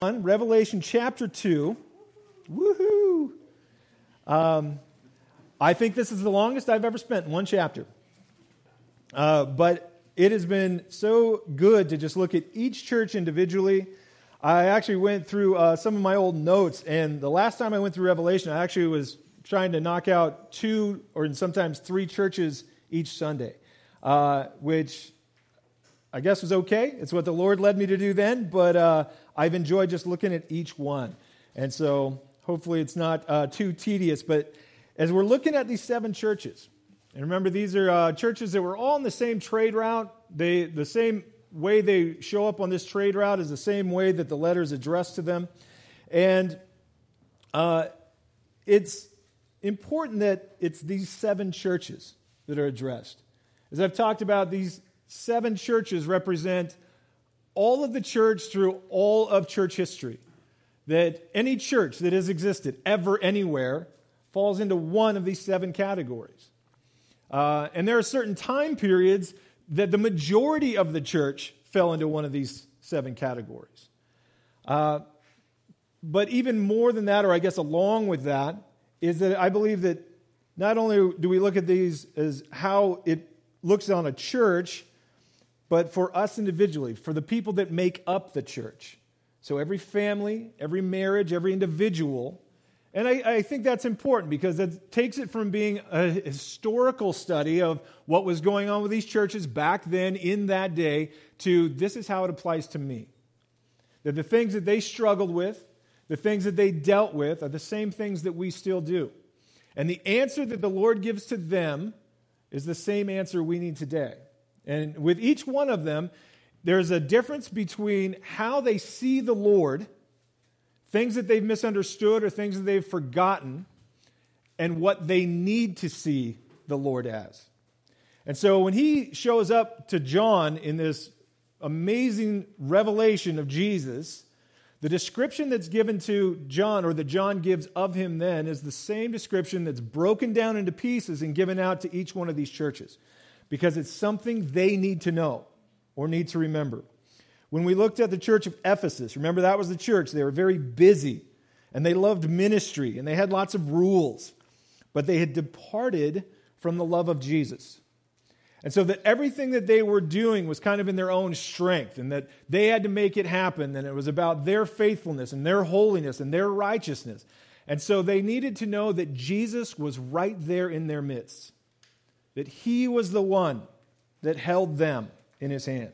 on Revelation chapter 2. Woohoo! Um, I think this is the longest I've ever spent in one chapter. Uh, but it has been so good to just look at each church individually. I actually went through uh, some of my old notes, and the last time I went through Revelation, I actually was trying to knock out two or sometimes three churches each Sunday, uh, which I guess was okay. It's what the Lord led me to do then, but uh, I've enjoyed just looking at each one. And so hopefully it's not uh, too tedious. But as we're looking at these seven churches, and remember, these are uh, churches that were all on the same trade route. They, the same way they show up on this trade route is the same way that the letter is addressed to them. And uh, it's important that it's these seven churches that are addressed. As I've talked about, these seven churches represent all of the church through all of church history. That any church that has existed ever, anywhere, falls into one of these seven categories. Uh, and there are certain time periods that the majority of the church fell into one of these seven categories. Uh, but even more than that, or I guess along with that, is that I believe that not only do we look at these as how it looks on a church, but for us individually, for the people that make up the church. So every family, every marriage, every individual. And I, I, think that's important because it takes it from being a historical study of what was going on with these churches back then in that day to this is how it applies to me. That the things that they struggled with, the things that they dealt with, are the same things that we still do. And the answer that the Lord gives to them is the same answer we need today. And with each one of them, there's a difference between how they see the Lord, things that they've misunderstood or things that they've forgotten, and what they need to see the Lord as. And so when he shows up to John in this amazing revelation of Jesus, the description that's given to John, or that John gives of him then, is the same description that's broken down into pieces and given out to each one of these churches because it's something they need to know or need to remember. When we looked at the church of Ephesus, remember that was the church. They were very busy and they loved ministry and they had lots of rules, but they had departed from the love of Jesus. And so that everything that they were doing was kind of in their own strength and that they had to make it happen and it was about their faithfulness and their holiness and their righteousness. And so they needed to know that Jesus was right there in their midst that he was the one that held them in his hand.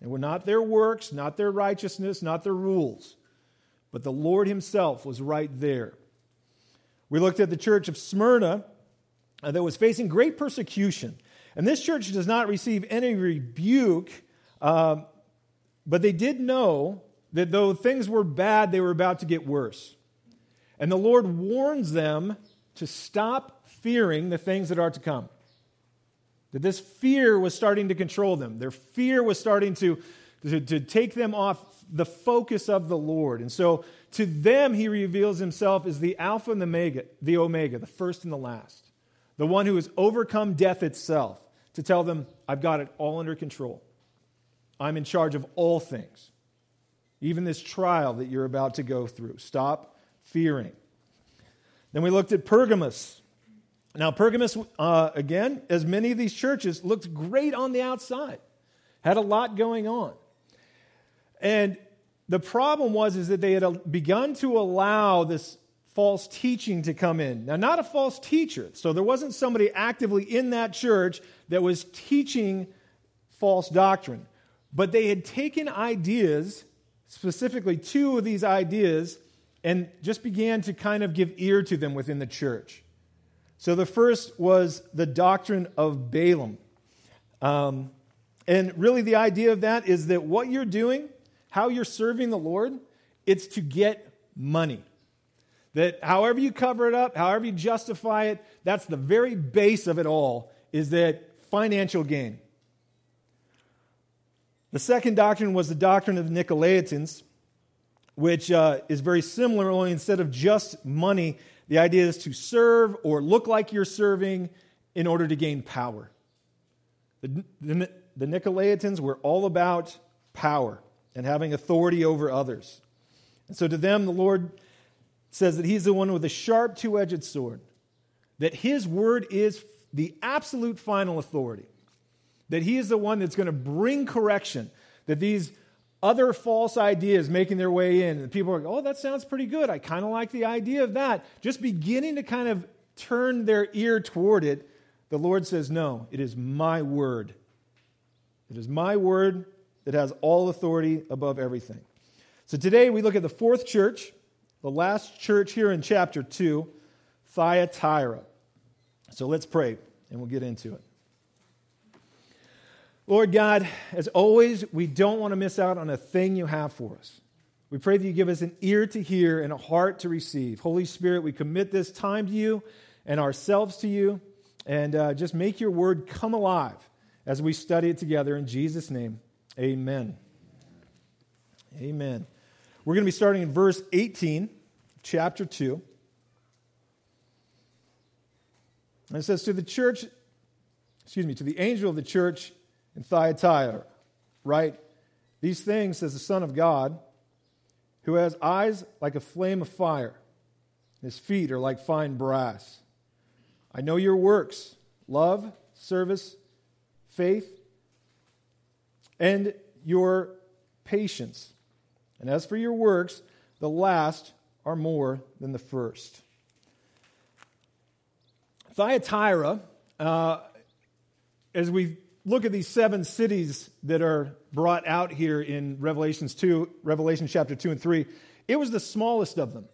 It were not their works, not their righteousness, not their rules, but the Lord himself was right there. We looked at the church of Smyrna uh, that was facing great persecution. And this church does not receive any rebuke, um, but they did know that though things were bad, they were about to get worse. And the Lord warns them to stop fearing the things that are to come. That this fear was starting to control them. Their fear was starting to, to, to, take them off the focus of the Lord. And so to them, he reveals himself as the Alpha and the Omega, the Omega, the first and the last, the one who has overcome death itself, to tell them, I've got it all under control. I'm in charge of all things, even this trial that you're about to go through. Stop fearing. Then we looked at Pergamos, now, Pergamos, uh, again, as many of these churches, looked great on the outside, had a lot going on. And the problem was is that they had uh, begun to allow this false teaching to come in. Now, not a false teacher. So there wasn't somebody actively in that church that was teaching false doctrine. But they had taken ideas, specifically two of these ideas, and just began to kind of give ear to them within the church. So the first was the doctrine of Balaam. Um, and really, the idea of that is that what you're doing, how you're serving the Lord, it's to get money. That however you cover it up, however you justify it, that's the very base of it all, is that financial gain. The second doctrine was the doctrine of the Nicolaitans, which uh, is very similar, only instead of just money, the idea is to serve or look like you're serving in order to gain power. The, the, the Nicolaitans were all about power and having authority over others. And so to them, the Lord says that He's the one with a sharp two edged sword, that His word is the absolute final authority, that He is the one that's going to bring correction, that these other false ideas making their way in, and people are like, oh, that sounds pretty good. I kind of like the idea of that. Just beginning to kind of turn their ear toward it, the Lord says, no, it is my word. It is my word that has all authority above everything. So today we look at the fourth church, the last church here in chapter 2, Thyatira. So let's pray and we'll get into it. Lord God, as always, we don't want to miss out on a thing you have for us. We pray that you give us an ear to hear and a heart to receive. Holy Spirit, we commit this time to you and ourselves to you, and uh, just make your word come alive as we study it together. In Jesus' name, amen. Amen. We're going to be starting in verse 18, chapter 2. And it says, To the church, excuse me, to the angel of the church in Thyatira, write these things, says the Son of God, who has eyes like a flame of fire, his feet are like fine brass. I know your works love, service, faith, and your patience. And as for your works, the last are more than the first. Thyatira, uh, as we look at these seven cities that are brought out here in Revelations 2, Revelation chapter 2 and 3, it was the smallest of them.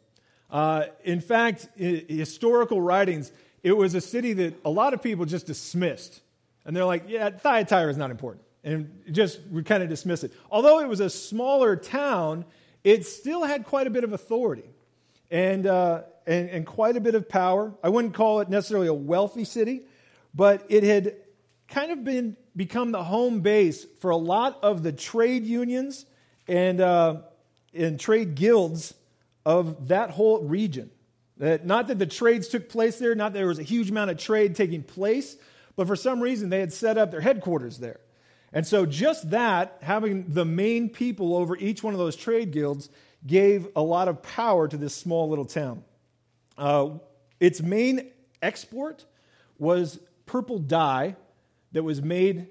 Uh, in fact, in historical writings, it was a city that a lot of people just dismissed. And they're like, yeah, Thyatira is not important. And just we kind of dismiss it. Although it was a smaller town, it still had quite a bit of authority and, uh, and, and quite a bit of power. I wouldn't call it necessarily a wealthy city, but it had kind of been become the home base for a lot of the trade unions and, uh, and trade guilds of that whole region. That not that the trades took place there, not that there was a huge amount of trade taking place, but for some reason they had set up their headquarters there. And so just that, having the main people over each one of those trade guilds, gave a lot of power to this small little town. Uh, its main export was purple dye that was made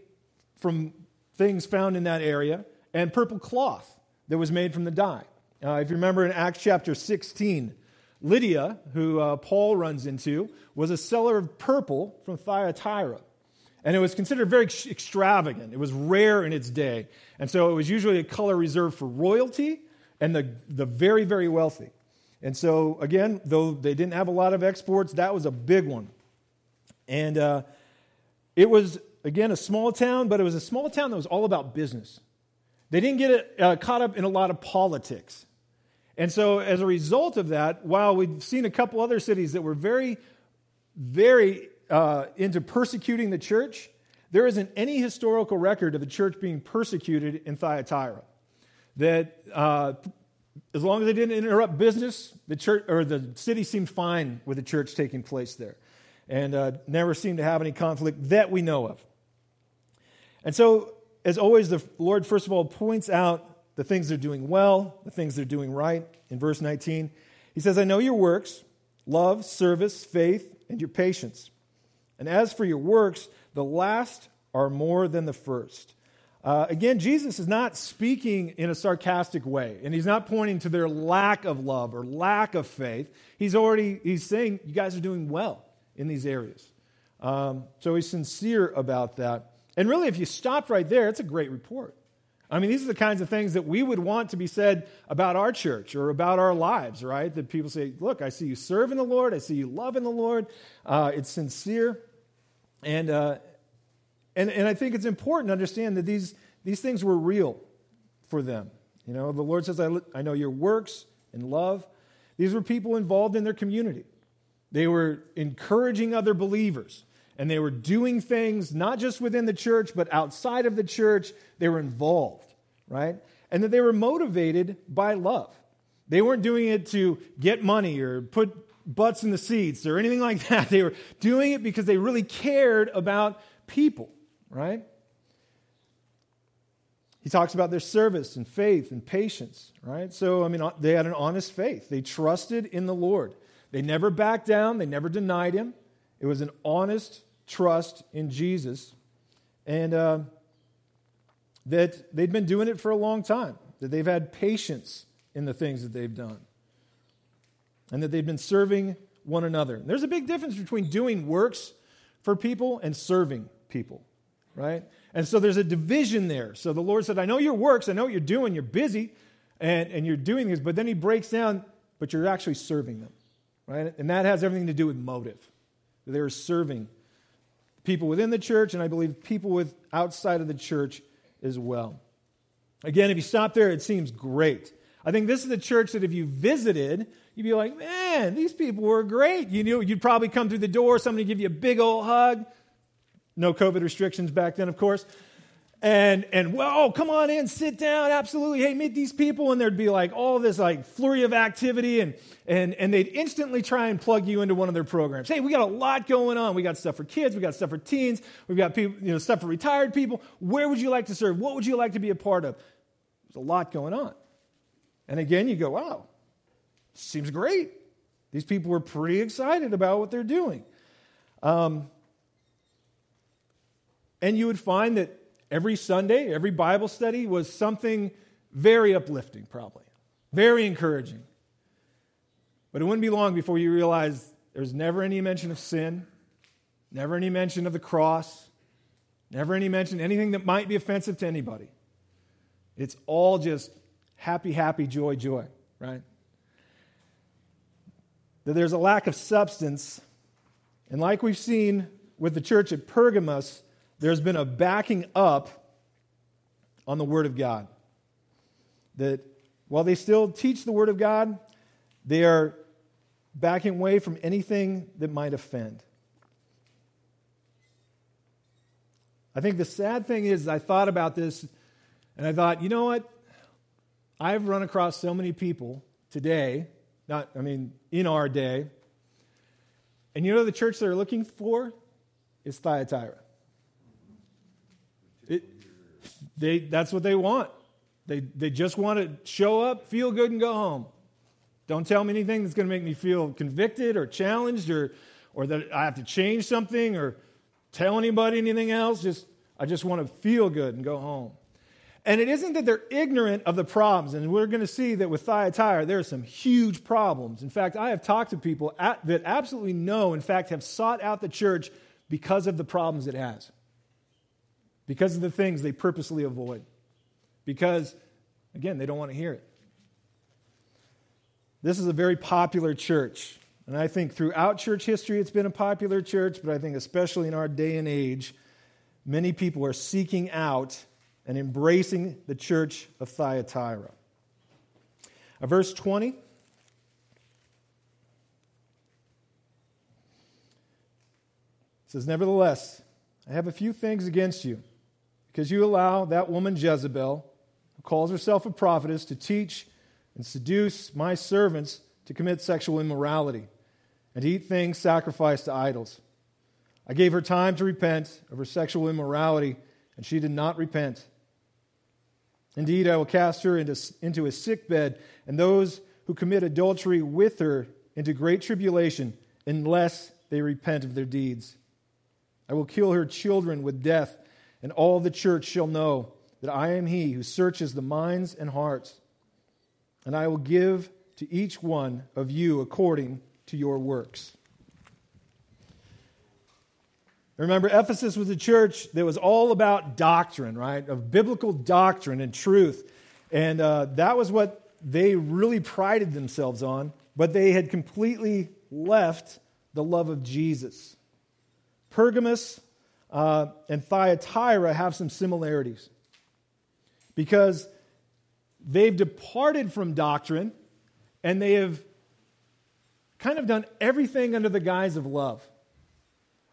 from things found in that area, and purple cloth that was made from the dye. Uh, if you remember in Acts chapter 16, Lydia, who uh, Paul runs into, was a seller of purple from Thyatira. And it was considered very extravagant. It was rare in its day. And so it was usually a color reserved for royalty and the, the very, very wealthy. And so, again, though they didn't have a lot of exports, that was a big one. And uh, it was, again, a small town, but it was a small town that was all about business. They didn't get uh, caught up in a lot of politics. And so, as a result of that, while we've seen a couple other cities that were very, very uh, into persecuting the church, there isn't any historical record of the church being persecuted in Thyatira. That uh, as long as they didn't interrupt business, the church or the city seemed fine with the church taking place there, and uh, never seemed to have any conflict that we know of. And so, as always, the Lord first of all points out the things they're doing well, the things they're doing right. In verse 19, he says, I know your works, love, service, faith, and your patience. And as for your works, the last are more than the first. Uh, again, Jesus is not speaking in a sarcastic way, and he's not pointing to their lack of love or lack of faith. He's already he's saying you guys are doing well in these areas. Um, so he's sincere about that. And really, if you stopped right there, it's a great report. I mean, these are the kinds of things that we would want to be said about our church or about our lives, right? That people say, Look, I see you serving the Lord, I see you loving the Lord, uh, it's sincere. And, uh, and, and I think it's important to understand that these, these things were real for them. You know, the Lord says, I, I know your works and love. These were people involved in their community. They were encouraging other believers and they were doing things not just within the church, but outside of the church. They were involved, right? And that they were motivated by love. They weren't doing it to get money or put butts in the seats or anything like that. They were doing it because they really cared about people, right? He talks about their service and faith and patience, right? So, I mean, they had an honest faith. They trusted in the Lord. They never backed down, they never denied him. It was an honest trust in Jesus. And uh, that they'd been doing it for a long time, that they've had patience in the things that they've done, and that they've been serving one another. There's a big difference between doing works for people and serving people, right? And so there's a division there. So the Lord said, I know your works, I know what you're doing, you're busy, and, and you're doing this, but then he breaks down, but you're actually serving them, right? And that has everything to do with motive. They're serving people within the church, and I believe people with outside of the church as well. Again, if you stop there, it seems great. I think this is the church that if you visited, you'd be like, man, these people were great. You knew you'd probably come through the door, somebody give you a big old hug, no COVID restrictions back then, of course. And, and well, oh, come on in, sit down, absolutely. Hey, meet these people. And there'd be like all this like flurry of activity, and, and, and they'd instantly try and plug you into one of their programs. Hey, we got a lot going on. We got stuff for kids, we got stuff for teens, we've got people, you know, stuff for retired people. Where would you like to serve? What would you like to be a part of? There's a lot going on. And again, you go, wow, seems great. These people were pretty excited about what they're doing. Um, and you would find that every Sunday, every Bible study was something very uplifting, probably, very encouraging. But it wouldn't be long before you realize there's never any mention of sin, never any mention of the cross, never any mention anything that might be offensive to anybody. It's all just happy, happy, joy, joy, right? That there's a lack of substance. And like we've seen with the church at Pergamos, there's been a backing up on the Word of God. That while they still teach the Word of God, they are backing away from anything that might offend. I think the sad thing is, I thought about this and I thought, you know what? I've run across so many people today, not, I mean, in our day, and you know the church they're looking for is Thyatira. It, they, that's what they want. They, they just want to show up, feel good, and go home. Don't tell me anything that's going to make me feel convicted or challenged or, or that I have to change something or tell anybody anything else. Just, I just want to feel good and go home. And it isn't that they're ignorant of the problems. And we're going to see that with Thyatira, there are some huge problems. In fact, I have talked to people at, that absolutely know, in fact, have sought out the church because of the problems it has because of the things they purposely avoid. Because, again, they don't want to hear it. This is a very popular church. And I think throughout church history, it's been a popular church, but I think especially in our day and age, many people are seeking out and embracing the church of Thyatira. Uh, verse 20 says, Nevertheless, I have a few things against you because you allow that woman Jezebel, who calls herself a prophetess, to teach and seduce my servants to commit sexual immorality and to eat things sacrificed to idols. I gave her time to repent of her sexual immorality, and she did not repent. Indeed, I will cast her into, into a sick bed, and those who commit adultery with her into great tribulation, unless they repent of their deeds. I will kill her children with death and all the church shall know that I am he who searches the minds and hearts. And I will give to each one of you according to your works. Remember, Ephesus was a church that was all about doctrine, right? Of biblical doctrine and truth. And uh, that was what they really prided themselves on, but they had completely left the love of Jesus. Pergamos uh, and Thyatira have some similarities because they've departed from doctrine and they have kind of done everything under the guise of love.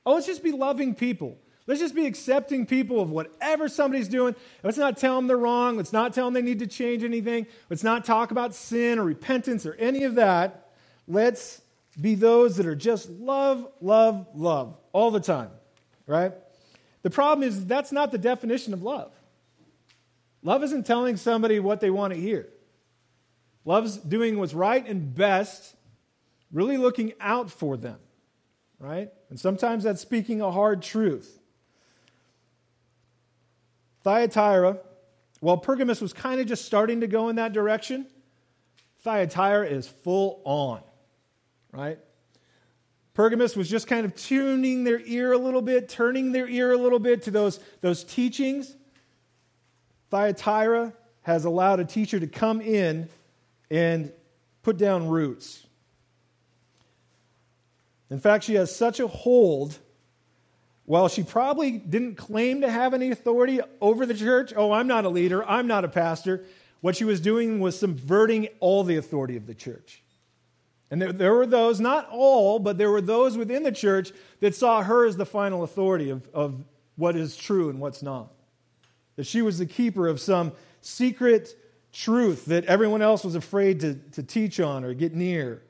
Oh, let's just be loving people. Let's just be accepting people of whatever somebody's doing. Let's not tell them they're wrong. Let's not tell them they need to change anything. Let's not talk about sin or repentance or any of that. Let's be those that are just love, love, love all the time, right? The problem is that's not the definition of love. Love isn't telling somebody what they want to hear. Love's doing what's right and best, really looking out for them, right? And sometimes that's speaking a hard truth. Thyatira, while Pergamos was kind of just starting to go in that direction, Thyatira is full on, right? Pergamos was just kind of tuning their ear a little bit, turning their ear a little bit to those, those teachings. Thyatira has allowed a teacher to come in and put down roots. In fact, she has such a hold, while she probably didn't claim to have any authority over the church, oh, I'm not a leader, I'm not a pastor, what she was doing was subverting all the authority of the church. And there, there, were those, not all, but there were those within the church that saw her as the final authority of, of what is true and what's not. That she was the keeper of some secret truth that everyone else was afraid to, to teach on or get near.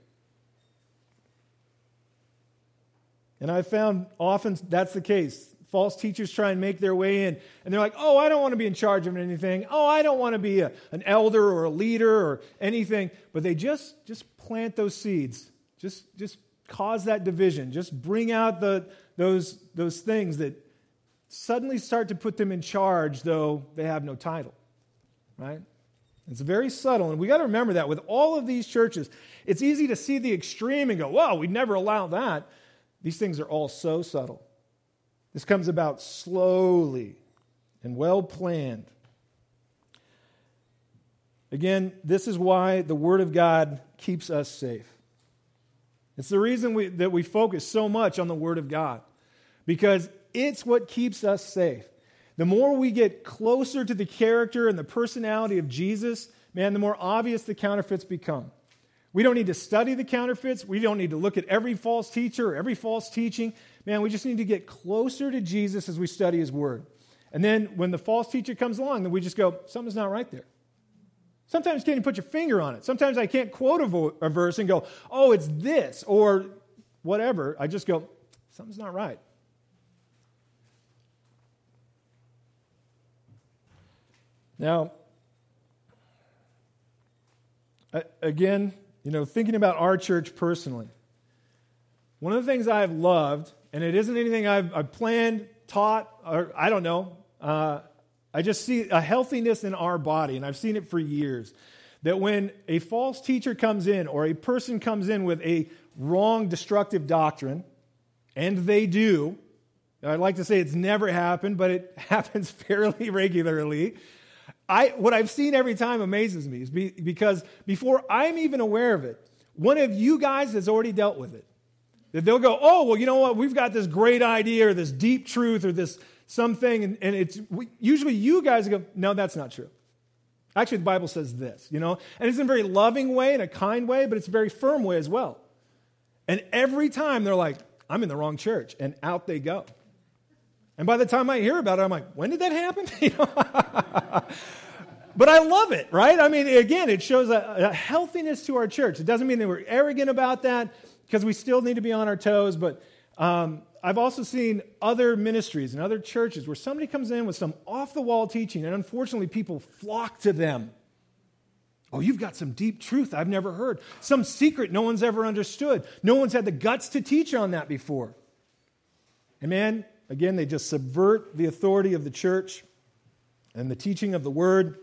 And I found often that's the case. False teachers try and make their way in, and they're like, oh, I don't want to be in charge of anything. Oh, I don't want to be a, an elder or a leader or anything. But they just, just plant those seeds. Just, just cause that division. Just bring out the, those, those things that suddenly start to put them in charge, though they have no title. Right? It's very subtle, and we got to remember that with all of these churches, it's easy to see the extreme and go, "Well, we'd never allow that." These things are all so subtle. This comes about slowly and well planned. Again, this is why the Word of God keeps us safe. It's the reason we, that we focus so much on the Word of God, because it's what keeps us safe. The more we get closer to the character and the personality of Jesus, man, the more obvious the counterfeits become. We don't need to study the counterfeits. We don't need to look at every false teacher or every false teaching. Man, we just need to get closer to Jesus as we study his word. And then when the false teacher comes along, then we just go, something's not right there. Sometimes you can't even put your finger on it. Sometimes I can't quote a, vo- a verse and go, oh, it's this or whatever. I just go, something's not right. Now, again, you know, thinking about our church personally, one of the things I've loved, and it isn't anything I've, I've planned, taught, or I don't know, uh, I just see a healthiness in our body, and I've seen it for years. That when a false teacher comes in or a person comes in with a wrong, destructive doctrine, and they do, I'd like to say it's never happened, but it happens fairly regularly. I, what I've seen every time amazes me is be, because before I'm even aware of it, one of you guys has already dealt with it. That they'll go, oh, well, you know what? We've got this great idea or this deep truth or this something. And, and it's we, usually you guys go, no, that's not true. Actually, the Bible says this, you know? And it's in a very loving way and a kind way, but it's a very firm way as well. And every time they're like, I'm in the wrong church. And out they go. And by the time I hear about it, I'm like, when did that happen? but I love it, right? I mean, again, it shows a, a, healthiness to our church. It doesn't mean that we're arrogant about that because we still need to be on our toes. But um, I've also seen other ministries and other churches where somebody comes in with some off the wall teaching, and unfortunately, people flock to them. Oh, you've got some deep truth I've never heard, some secret no one's ever understood. No one's had the guts to teach on that before. And Again, they just subvert the authority of the church and the teaching of the word,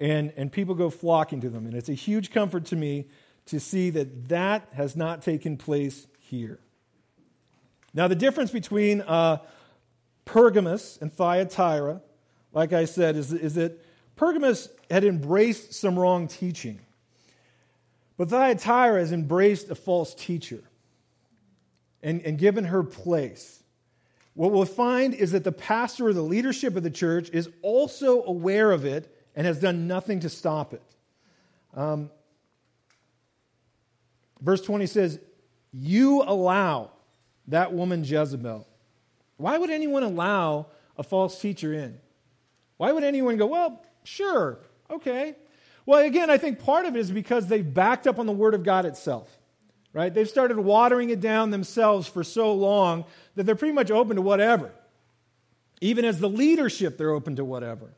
and, and people go flocking to them. And it's a huge comfort to me to see that that has not taken place here. Now, the difference between uh, Pergamos and Thyatira, like I said, is, is that Pergamos had embraced some wrong teaching, but Thyatira has embraced a false teacher and, and given her place what we'll find is that the pastor or the leadership of the church is also aware of it and has done nothing to stop it. Um, verse 20 says, You allow that woman Jezebel. Why would anyone allow a false teacher in? Why would anyone go, Well, sure, okay. Well, again, I think part of it is because they've backed up on the Word of God itself right? They've started watering it down themselves for so long that they're pretty much open to whatever. Even as the leadership, they're open to whatever.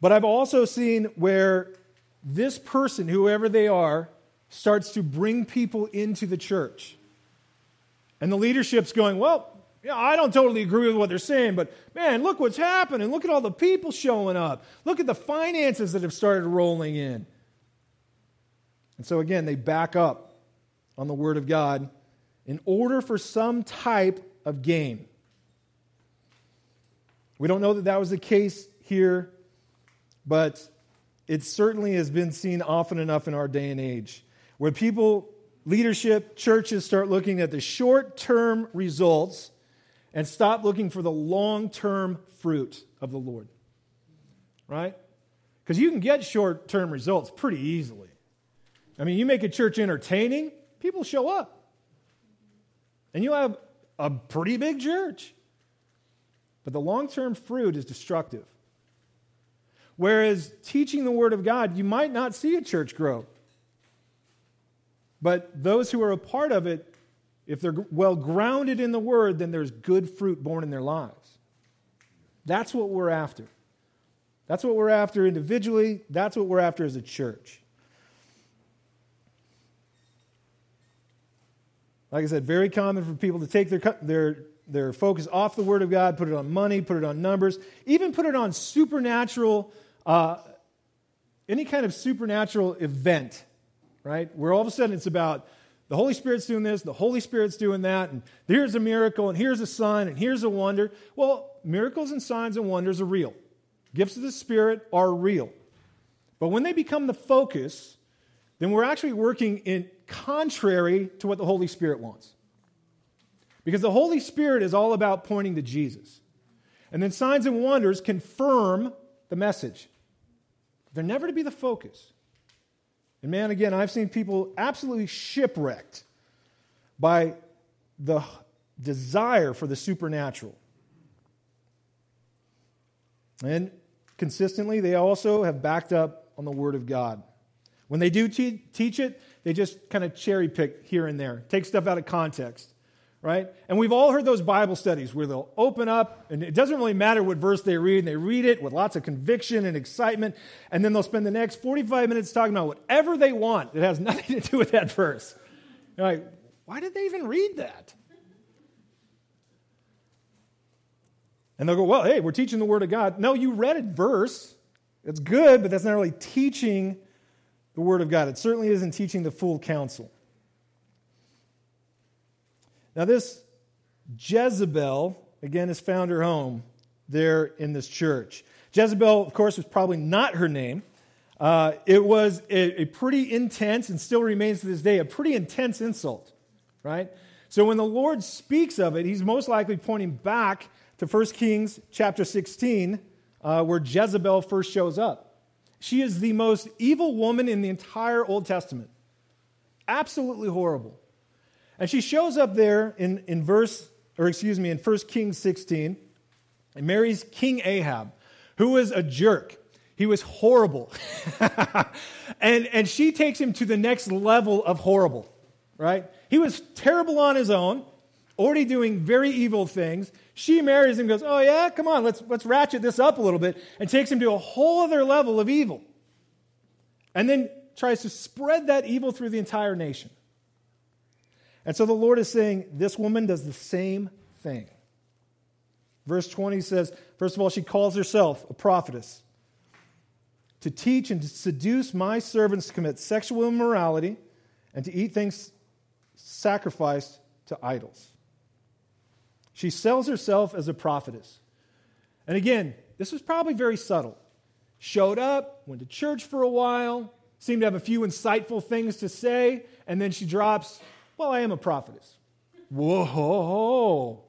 But I've also seen where this person, whoever they are, starts to bring people into the church. And the leadership's going, well, I don't totally agree with what they're saying, but man, look what's happening. Look at all the people showing up. Look at the finances that have started rolling in. And so, again, they back up on the Word of God in order for some type of gain. We don't know that that was the case here, but it certainly has been seen often enough in our day and age where people, leadership, churches start looking at the short term results and stop looking for the long term fruit of the Lord. Right? Because you can get short term results pretty easily. I mean, you make a church entertaining, people show up. And you have a pretty big church. But the long term fruit is destructive. Whereas teaching the Word of God, you might not see a church grow. But those who are a part of it, if they're well grounded in the Word, then there's good fruit born in their lives. That's what we're after. That's what we're after individually. That's what we're after as a church. Like I said, very common for people to take their, their, their focus off the Word of God, put it on money, put it on numbers, even put it on supernatural, uh, any kind of supernatural event, right? Where all of a sudden it's about the Holy Spirit's doing this, the Holy Spirit's doing that, and here's a miracle, and here's a sign, and here's a wonder. Well, miracles and signs and wonders are real. Gifts of the Spirit are real. But when they become the focus, then we're actually working in contrary to what the Holy Spirit wants. Because the Holy Spirit is all about pointing to Jesus. And then signs and wonders confirm the message. They're never to be the focus. And man, again, I've seen people absolutely shipwrecked by the desire for the supernatural. And consistently, they also have backed up on the Word of God. When they do te- teach it, they just kind of cherry pick here and there, take stuff out of context, right? And we've all heard those Bible studies where they'll open up, and it doesn't really matter what verse they read, and they read it with lots of conviction and excitement, and then they'll spend the next 45 minutes talking about whatever they want that has nothing to do with that verse. You're like, why did they even read that? And they'll go, well, hey, we're teaching the Word of God. No, you read a verse. It's good, but that's not really teaching the Word of God. It certainly isn't teaching the full counsel. Now, this Jezebel, again, has found her home there in this church. Jezebel, of course, was probably not her name. Uh, it was a, a, pretty intense, and still remains to this day, a pretty intense insult, right? So when the Lord speaks of it, he's most likely pointing back to 1 Kings chapter 16, uh, where Jezebel first shows up. She is the most evil woman in the entire Old Testament. Absolutely horrible. And she shows up there in, in verse, or excuse me, in 1 Kings 16 and marries King Ahab, who was a jerk. He was horrible. and, and she takes him to the next level of horrible, right? He was terrible on his own, already doing very evil things. She marries him goes, Oh, yeah, come on, let's, let's ratchet this up a little bit, and takes him to a whole other level of evil. And then tries to spread that evil through the entire nation. And so the Lord is saying, This woman does the same thing. Verse 20 says, First of all, she calls herself a prophetess to teach and to seduce my servants to commit sexual immorality and to eat things sacrificed to idols. She sells herself as a prophetess. And again, this was probably very subtle. Showed up, went to church for a while, seemed to have a few insightful things to say, and then she drops well, I am a prophetess. Whoa,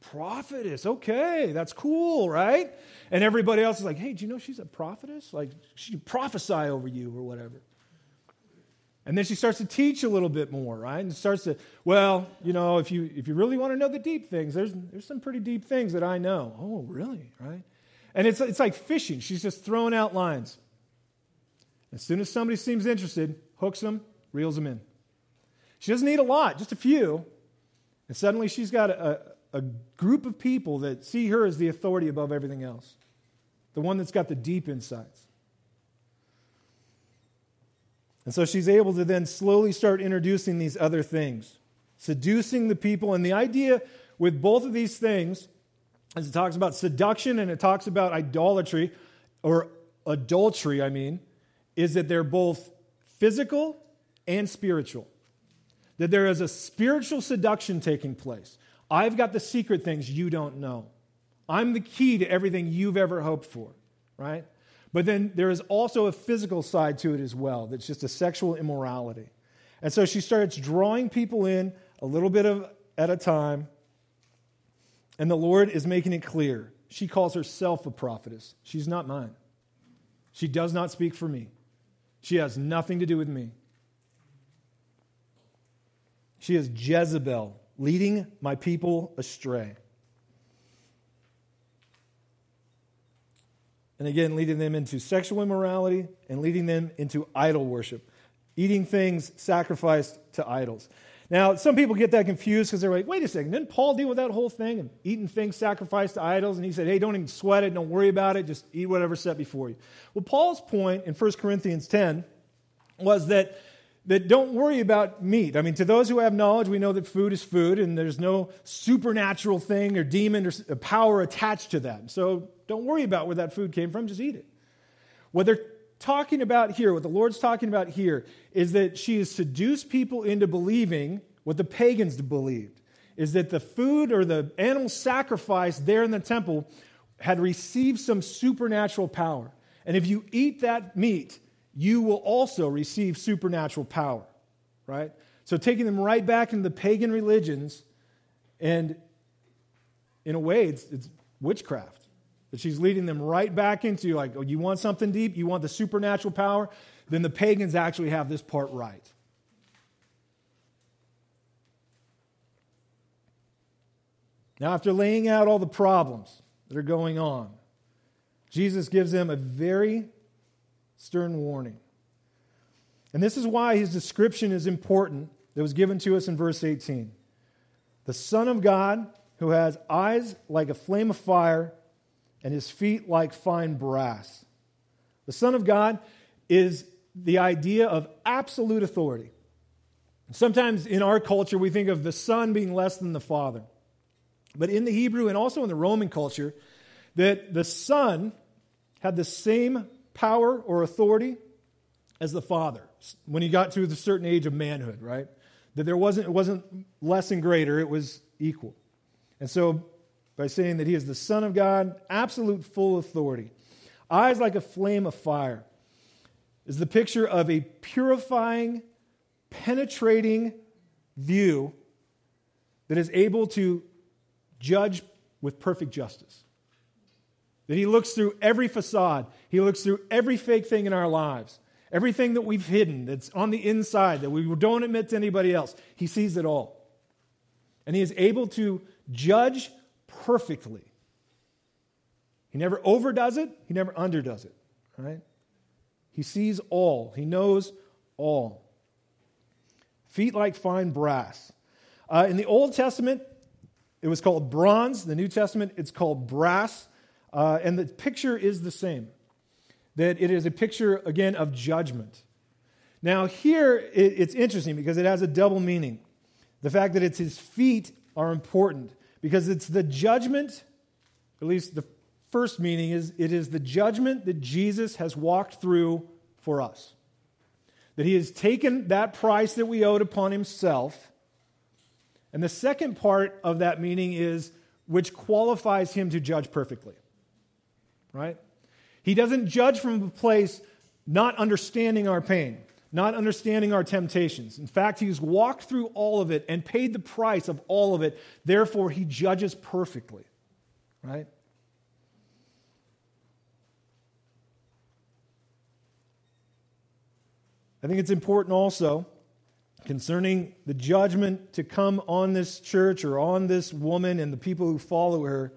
prophetess. Okay, that's cool, right? And everybody else is like, hey, do you know she's a prophetess? Like, she can prophesy over you or whatever. And then she starts to teach a little bit more, right? And starts to, well, you know, if you if you really want to know the deep things, there's there's some pretty deep things that I know. Oh, really? Right? And it's it's like fishing. She's just throwing out lines. As soon as somebody seems interested, hooks them, reels them in. She doesn't need a lot, just a few. And suddenly she's got a, a group of people that see her as the authority above everything else. the one that's got the deep insights. And so she's able to then slowly start introducing these other things, seducing the people. And the idea with both of these things as it talks about seduction and it talks about idolatry, or adultery, I mean, is that they're both physical and spiritual. That there is a spiritual seduction taking place. I've got the secret things you don't know. I'm the key to everything you've ever hoped for, right? But then there is also a physical side to it as well that's just a sexual immorality. And so she starts drawing people in a little bit of, at a time. And the Lord is making it clear. She calls herself a prophetess. She's not mine. She does not speak for me. She has nothing to do with me. She is Jezebel, leading my people astray. And again, leading them into sexual immorality and leading them into idol worship, eating things sacrificed to idols. Now, some people get that confused because they're like, wait a second, didn't Paul deal with that whole thing and eating things sacrificed to idols? And he said, hey, don't even sweat it, don't worry about it, just eat whatever's set before you. Well, Paul's point in 1 Corinthians 10 was that, that don't worry about meat. I mean, to those who have knowledge, we know that food is food and there's no supernatural thing or demon or uh, power attached to that. So don't worry about where that food came from, just eat it. What they're talking about here, what the Lord's talking about here, is that she has seduced people into believing what the pagans believed is that the food or the animal sacrifice there in the temple had received some supernatural power. And if you eat that meat, you will also receive supernatural power, right? So taking them right back into the pagan religions, and in a way, it's, it's witchcraft. That she's leading them right back into like, oh, you want something deep? You want the supernatural power? Then the pagans actually have this part right. Now, after laying out all the problems that are going on, Jesus gives them a very stern warning. And this is why his description is important that was given to us in verse 18. The Son of God, who has eyes like a flame of fire and his feet like fine brass. The Son of God is the idea of absolute authority. Sometimes in our culture, we think of the Son being less than the Father. But in the Hebrew and also in the Roman culture, that the Son had the same power or authority as the father when he got to a certain age of manhood, right? That there wasn't, it wasn't less and greater, it was equal. And so, by saying that he is the Son of God, absolute full authority, eyes like a flame of fire, is the picture of a purifying, penetrating view that is able to judge with perfect justice. That he looks through every facade, he looks through every fake thing in our lives, everything that we've hidden that's on the inside that we don't admit to anybody else. He sees it all. And he is able to judge perfectly. He never overdoes it, he never underdoes it, right? He sees all, he knows all. Feet like fine brass. Uh, in the Old Testament, it was called bronze. The New Testament, it's called brass. Uh, and the picture is the same that it is a picture, again, of judgment. Now, here it, it's interesting because it has a double meaning. The fact that it's his feet are important because it's the judgment, at least the first meaning is it is the judgment that Jesus has walked through for us. That he has taken that price that we owed upon himself. And the second part of that meaning is which qualifies him to judge perfectly right? He doesn't judge from a place not understanding our pain, not understanding our temptations. In fact, he's walked through all of it and paid the price of all of it. Therefore, he judges perfectly, right? I think it's important also concerning the judgment to come on this church or on this woman and the people who follow her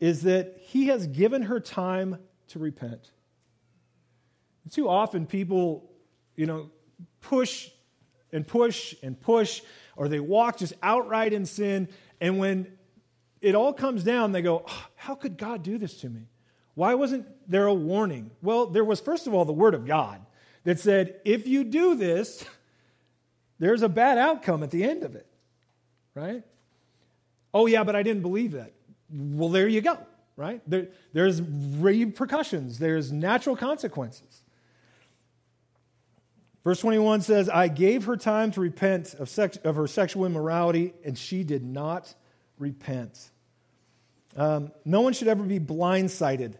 is that he has given her time to repent. Too often people, you know, push and push and push, or they walk just outright in sin. And when it all comes down, they go, oh, How could God do this to me? Why wasn't there a warning? Well, there was, first of all, the Word of God that said, if you do this, there's a bad outcome at the end of it, right? Oh, yeah, but I didn't believe that. Well, there you go, right? There, there's repercussions, there's natural consequences. Verse 21 says, I gave her time to repent of, sex, of her sexual immorality, and she did not repent. Um, no one should ever be blindsided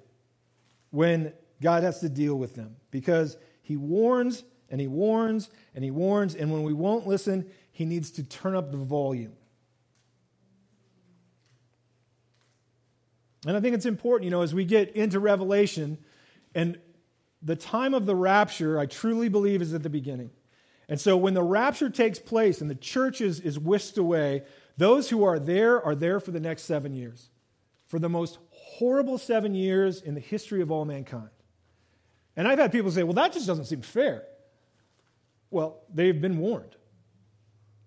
when God has to deal with them because he warns and he warns and he warns, and when we won't listen, he needs to turn up the volume. And I think it's important, you know, as we get into Revelation, and the time of the rapture, I truly believe, is at the beginning. And so when the rapture takes place and the church is, is whisked away, those who are there are there for the next seven years, for the most horrible seven years in the history of all mankind. And I've had people say, well, that just doesn't seem fair. Well, they've been warned.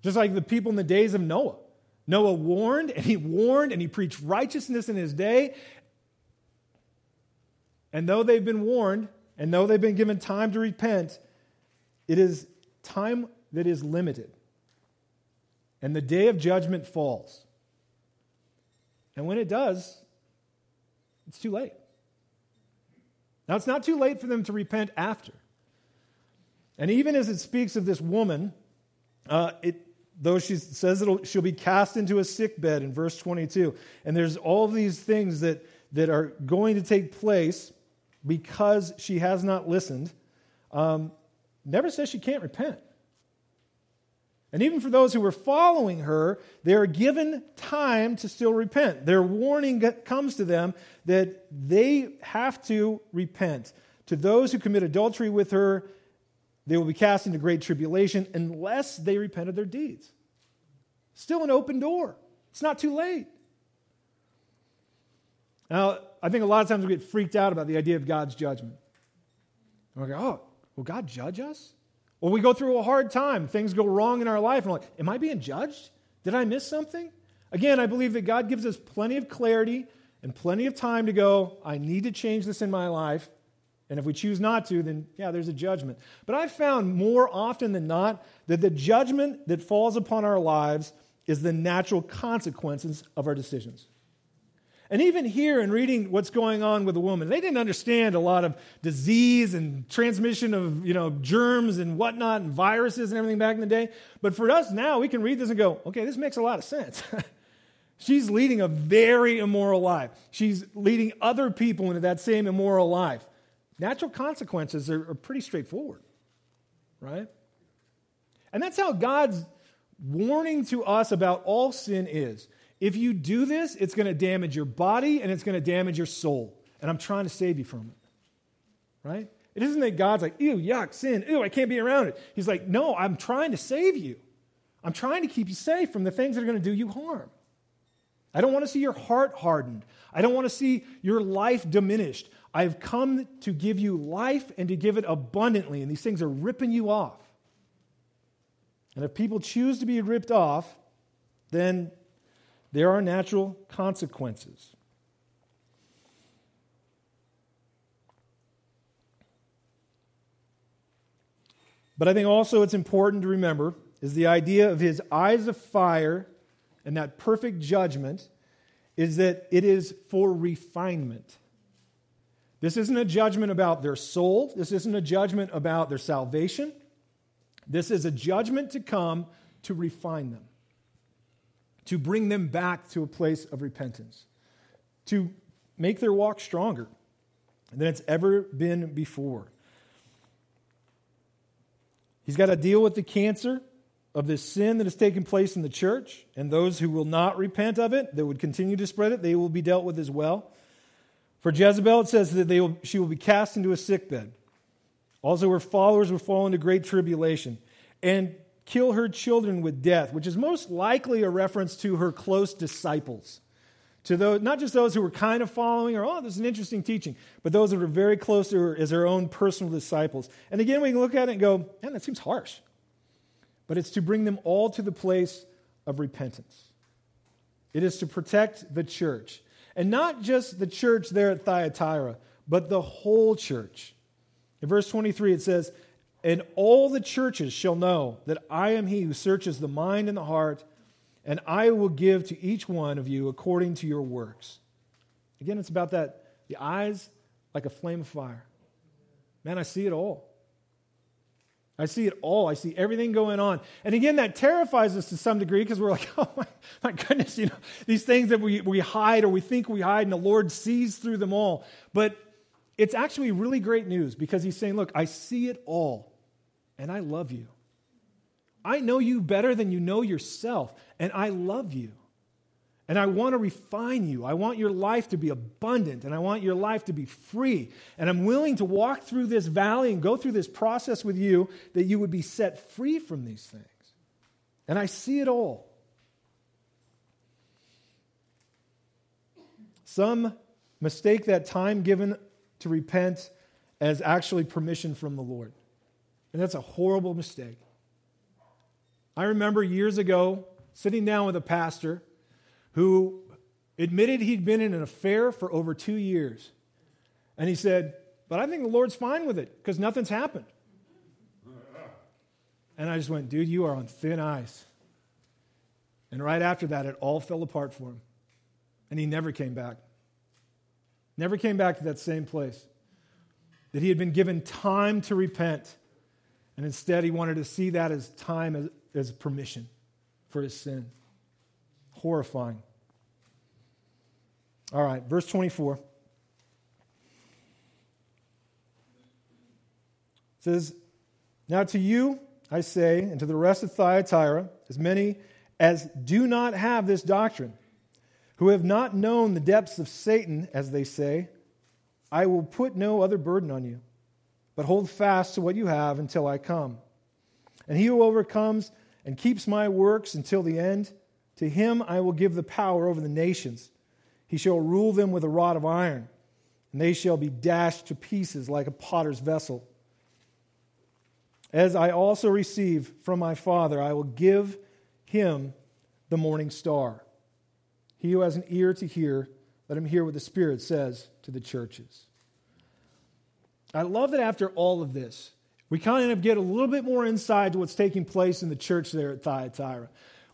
Just like the people in the days of Noah. Noah warned, and he warned, and he preached righteousness in his day. And though they've been warned, and though they've been given time to repent, it is time that is limited. And the day of judgment falls. And when it does, it's too late. Now, it's not too late for them to repent after. And even as it speaks of this woman, uh, it, though she says she'll be cast into a sick bed in verse 22, and there's all these things that, that are going to take place because she has not listened, um, never says she can't repent. And even for those who were following her, they are given time to still repent. Their warning comes to them that they have to repent. To those who commit adultery with her, they will be cast into great tribulation unless they repent of their deeds. Still an open door. It's not too late. Now, I think a lot of times we get freaked out about the idea of God's judgment. And we go, oh, will God judge us? Or we go through a hard time, things go wrong in our life, and we're like, am I being judged? Did I miss something? Again, I believe that God gives us plenty of clarity and plenty of time to go, I need to change this in my life. And if we choose not to, then yeah, there's a judgment. But I've found more often than not that the judgment that falls upon our lives is the natural consequences of our decisions. And even here in reading what's going on with the woman, they didn't understand a lot of disease and transmission of you know, germs and whatnot and viruses and everything back in the day. But for us now, we can read this and go, okay, this makes a lot of sense. She's leading a very immoral life. She's leading other people into that same immoral life. Natural consequences are, are pretty straightforward, right? And that's how God's warning to us about all sin is. If you do this, it's going to damage your body and it's going to damage your soul. And I'm trying to save you from it. Right? It isn't that God's like, ew, yuck, sin, ew, I can't be around it. He's like, no, I'm trying to save you. I'm trying to keep you safe from the things that are going to do you harm. I don't want to see your heart hardened. I don't want to see your life diminished. I've come to give you life and to give it abundantly, and these things are ripping you off. And if people choose to be ripped off, then there are natural consequences. But I think also it's important to remember is the idea of his eyes of fire and that perfect judgment is that it is for refinement. This isn't a judgment about their soul. This isn't a judgment about their salvation. This is a judgment to come to refine them to bring them back to a place of repentance, to make their walk stronger than it's ever been before. He's got to deal with the cancer of this sin that has taken place in the church, and those who will not repent of it, that would continue to spread it, they will be dealt with as well. For Jezebel, it says that will, she will be cast into a sickbed. Also, her followers will fall into great tribulation. And kill her children with death, which is most likely a reference to her close disciples. To those, not just those who were kind of following her, oh, this is an interesting teaching, but those that were very close to her as her own personal disciples. And again, we can look at it and go, man, that seems harsh. But it's to bring them all to the place of repentance. It is to protect the church. And not just the church there at Thyatira, but the whole church. In verse 23, it says, And all the churches shall know that I am he who searches the mind and the heart, and I will give to each one of you according to your works. Again, it's about that the eyes like a flame of fire. Man, I see it all. I see it all. I see everything going on. And again, that terrifies us to some degree because we're like, oh my, my, goodness, you know, these things that we, we hide or we think we hide, and the Lord sees through them all. But it's actually really great news because He's saying, look, I see it all, and I love you. I know you better than you know yourself, and I love you. And I want to refine you. I want your life to be abundant and I want your life to be free. And I'm willing to walk through this valley and go through this process with you that you would be set free from these things. And I see it all. Some mistake that time given to repent as actually permission from the Lord. And that's a horrible mistake. I remember years ago sitting down with a pastor who admitted he'd been in an affair for over two years. And he said, But I think the Lord's fine with it because nothing's happened. And I just went, Dude, you are on thin ice. And right after that, it all fell apart for him. And he never came back. Never came back to that same place. That he had been given time to repent. And instead, he wanted to see that as time as, as permission for his sin. Horrifying. All right, verse 24 says, Now to you I say, and to the rest of Thyatira, as many as do not have this doctrine, who have not known the depths of Satan, as they say, I will put no other burden on you, but hold fast to what you have until I come. And he who overcomes and keeps my works until the end, to him I will give the power over the nations he shall rule them with a rod of iron, and they shall be dashed to pieces like a potter's vessel. As I also receive from my Father, I will give him the morning star. He who has an ear to hear, let him hear what the Spirit says to the churches. I love that after all of this, we kind of get a little bit more insight to what's taking place in the church there at Thyatira.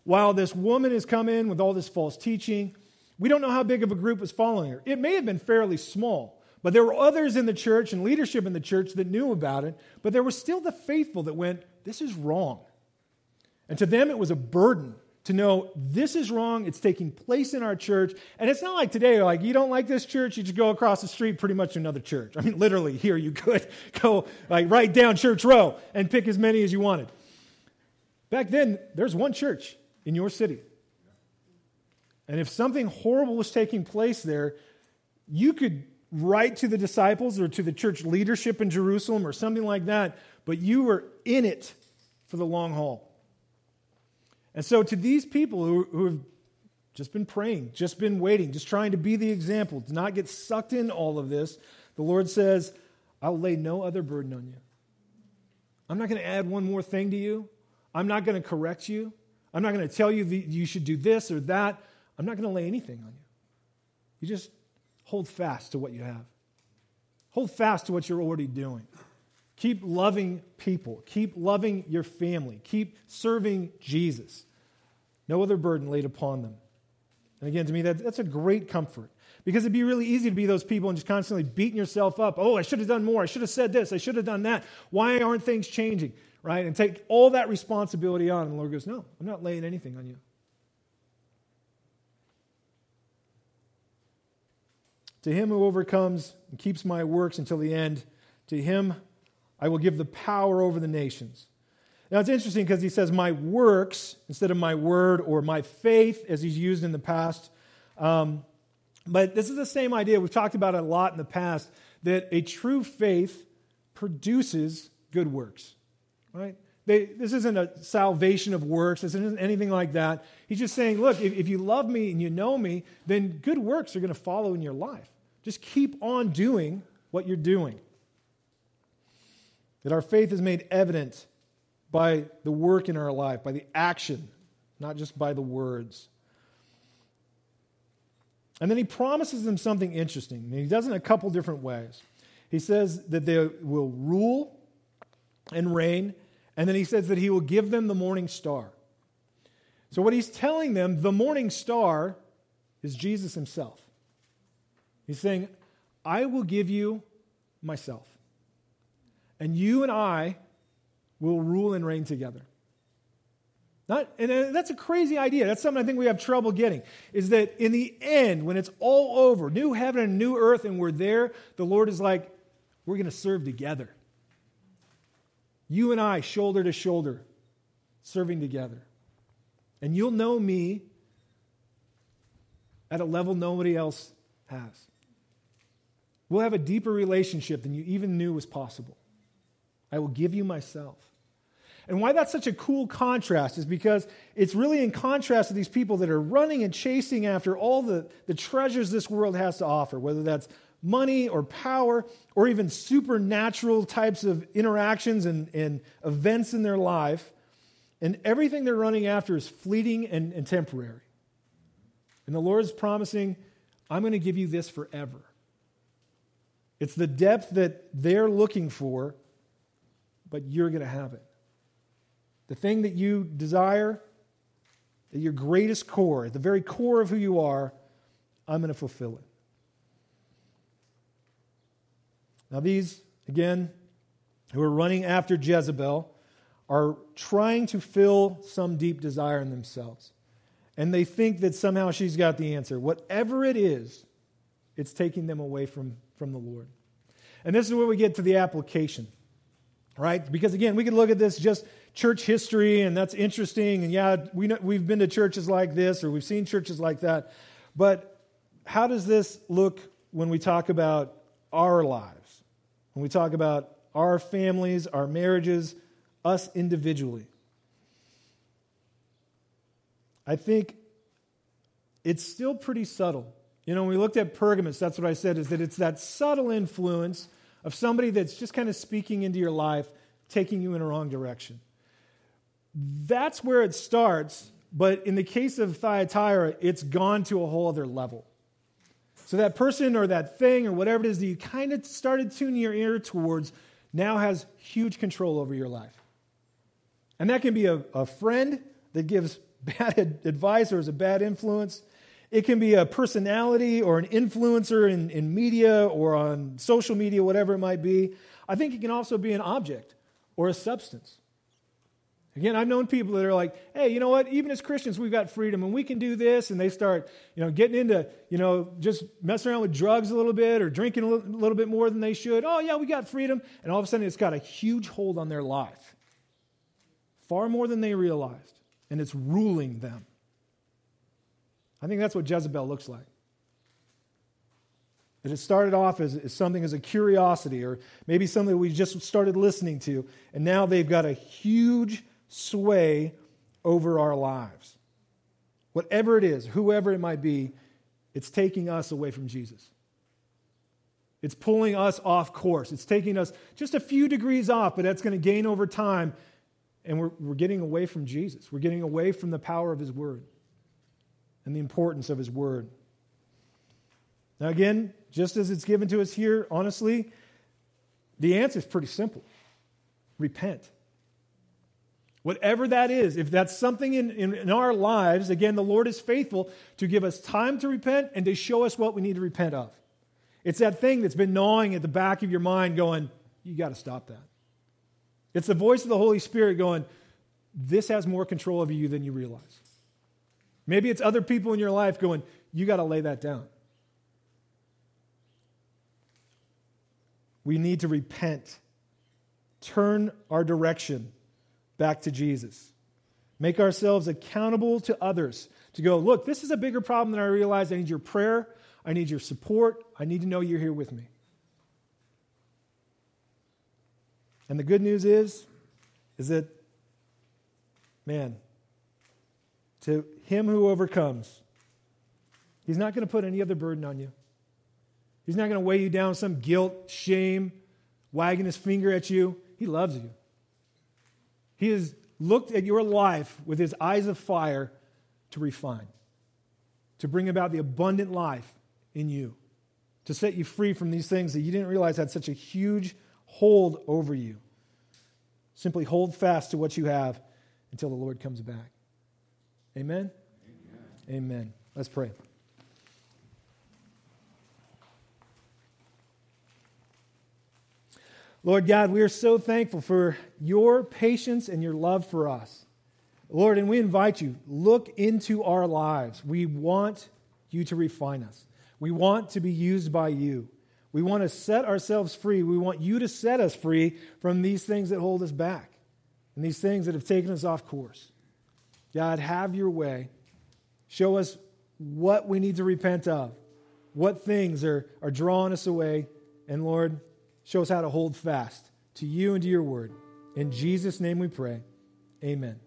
While this woman has come in with all this false teaching, we don't know how big of a group was following her. It may have been fairly small, but there were others in the church and leadership in the church that knew about it, but there were still the faithful that went, This is wrong. And to them, it was a burden to know this is wrong, it's taking place in our church. And it's not like today, like you don't like this church, you just go across the street pretty much to another church. I mean, literally, here you could go like right down church row and pick as many as you wanted. Back then, there's one church in your city. And if something horrible was taking place there, you could write to the disciples or to the church leadership in Jerusalem or something like that, but you were in it for the long haul. And so, to these people who, who have just been praying, just been waiting, just trying to be the example, to not get sucked in all of this, the Lord says, I'll lay no other burden on you. I'm not going to add one more thing to you. I'm not going to correct you. I'm not going to tell you that you should do this or that. I'm not going to lay anything on you. You just hold fast to what you have. Hold fast to what you're already doing. Keep loving people. Keep loving your family. Keep serving Jesus. No other burden laid upon them. And again, to me, that, that's a great comfort because it'd be really easy to be those people and just constantly beating yourself up. Oh, I should have done more. I should have said this. I should have done that. Why aren't things changing? Right? And take all that responsibility on. And the Lord goes, No, I'm not laying anything on you. To him who overcomes and keeps my works until the end, to him I will give the power over the nations. Now it's interesting because he says my works instead of my word or my faith as he's used in the past. Um, but this is the same idea. We've talked about it a lot in the past that a true faith produces good works, right? They, this isn't a salvation of works. This isn't anything like that. He's just saying, look, if, if you love me and you know me, then good works are going to follow in your life. Just keep on doing what you're doing. That our faith is made evident by the work in our life, by the action, not just by the words. And then he promises them something interesting. And he does it in a couple different ways. He says that they will rule and reign, and then he says that he will give them the morning star. So, what he's telling them, the morning star, is Jesus himself. He's saying, I will give you myself. And you and I will rule and reign together. Not, and that's a crazy idea. That's something I think we have trouble getting. Is that in the end, when it's all over, new heaven and new earth, and we're there, the Lord is like, we're going to serve together. You and I, shoulder to shoulder, serving together. And you'll know me at a level nobody else has. We'll have a deeper relationship than you even knew was possible. I will give you myself. And why that's such a cool contrast is because it's really in contrast to these people that are running and chasing after all the, the treasures this world has to offer, whether that's money or power or even supernatural types of interactions and, and events in their life. And everything they're running after is fleeting and, and temporary. And the Lord is promising, I'm going to give you this forever. It's the depth that they're looking for, but you're going to have it. The thing that you desire, at your greatest core, at the very core of who you are, I'm going to fulfill it. Now, these, again, who are running after Jezebel, are trying to fill some deep desire in themselves. And they think that somehow she's got the answer. Whatever it is, it's taking them away from, from the Lord. And this is where we get to the application, right? Because again, we could look at this just church history, and that's interesting. And yeah, we know, we've been to churches like this, or we've seen churches like that. But how does this look when we talk about our lives? When we talk about our families, our marriages, us individually? I think it's still pretty subtle. You know, when we looked at Pergamos, that's what I said, is that it's that subtle influence of somebody that's just kind of speaking into your life, taking you in a wrong direction. That's where it starts, but in the case of Thyatira, it's gone to a whole other level. So that person or that thing or whatever it is that you kind of started tuning your ear towards now has huge control over your life. And that can be a, a friend that gives bad advice or is a bad influence. It can be a personality or an influencer in, in media or on social media, whatever it might be. I think it can also be an object or a substance. Again, I've known people that are like, hey, you know what? Even as Christians, we've got freedom and we can do this. And they start, you know, getting into, you know, just messing around with drugs a little bit or drinking a little, little bit more than they should. Oh, yeah, we got freedom. And all of a sudden, it's got a huge hold on their life, far more than they realized. And it's ruling them. I think that's what Jezebel looks like. That it started off as, as, something as a curiosity or maybe something we just started listening to, and now they've got a huge sway over our lives. Whatever it is, whoever it might be, it's taking us away from Jesus. It's pulling us off course. It's taking us just a few degrees off, but that's going to gain over time. And we're, we're getting away from Jesus. We're getting away from the power of His Word and the importance of His Word. Now, again, just as it's given to us here, honestly, the answer is pretty simple repent. Whatever that is, if that's something in, in, in, our lives, again, the Lord is faithful to give us time to repent and to show us what we need to repent of. It's that thing that's been gnawing at the back of your mind going, you got to stop that. It's the voice of the Holy Spirit going, this has more control over you than you realize. Maybe it's other people in your life going, you got to lay that down. We need to repent, turn our direction back to Jesus. Make ourselves accountable to others to go, look, this is a bigger problem than I realized. I need your prayer. I need your support. I need to know you're here with me. And the good news is, is that, man, to him who overcomes, he's not going to put any other burden on you. He's not going to weigh you down some guilt, shame, wagging his finger at you. He loves you. He has looked at your life with his eyes of fire to refine. to bring about the abundant life in you, to set you free from these things that you didn't realize had such a huge hold over you. Simply hold fast to what you have until the Lord comes back. Amen? Amen. Amen. Let's pray. Lord God, we are so thankful for your patience and your love for us. Lord, and we invite you, look into our lives. We want you to refine us. We want to be used by you. We want to set ourselves free. We want you to set us free from these things that hold us back and these things that have taken us off course. God, have your way. Show us what we need to repent of, what things are, are drawing us away. And Lord, show us how to hold fast to you and to your word. In Jesus' name we pray. Amen.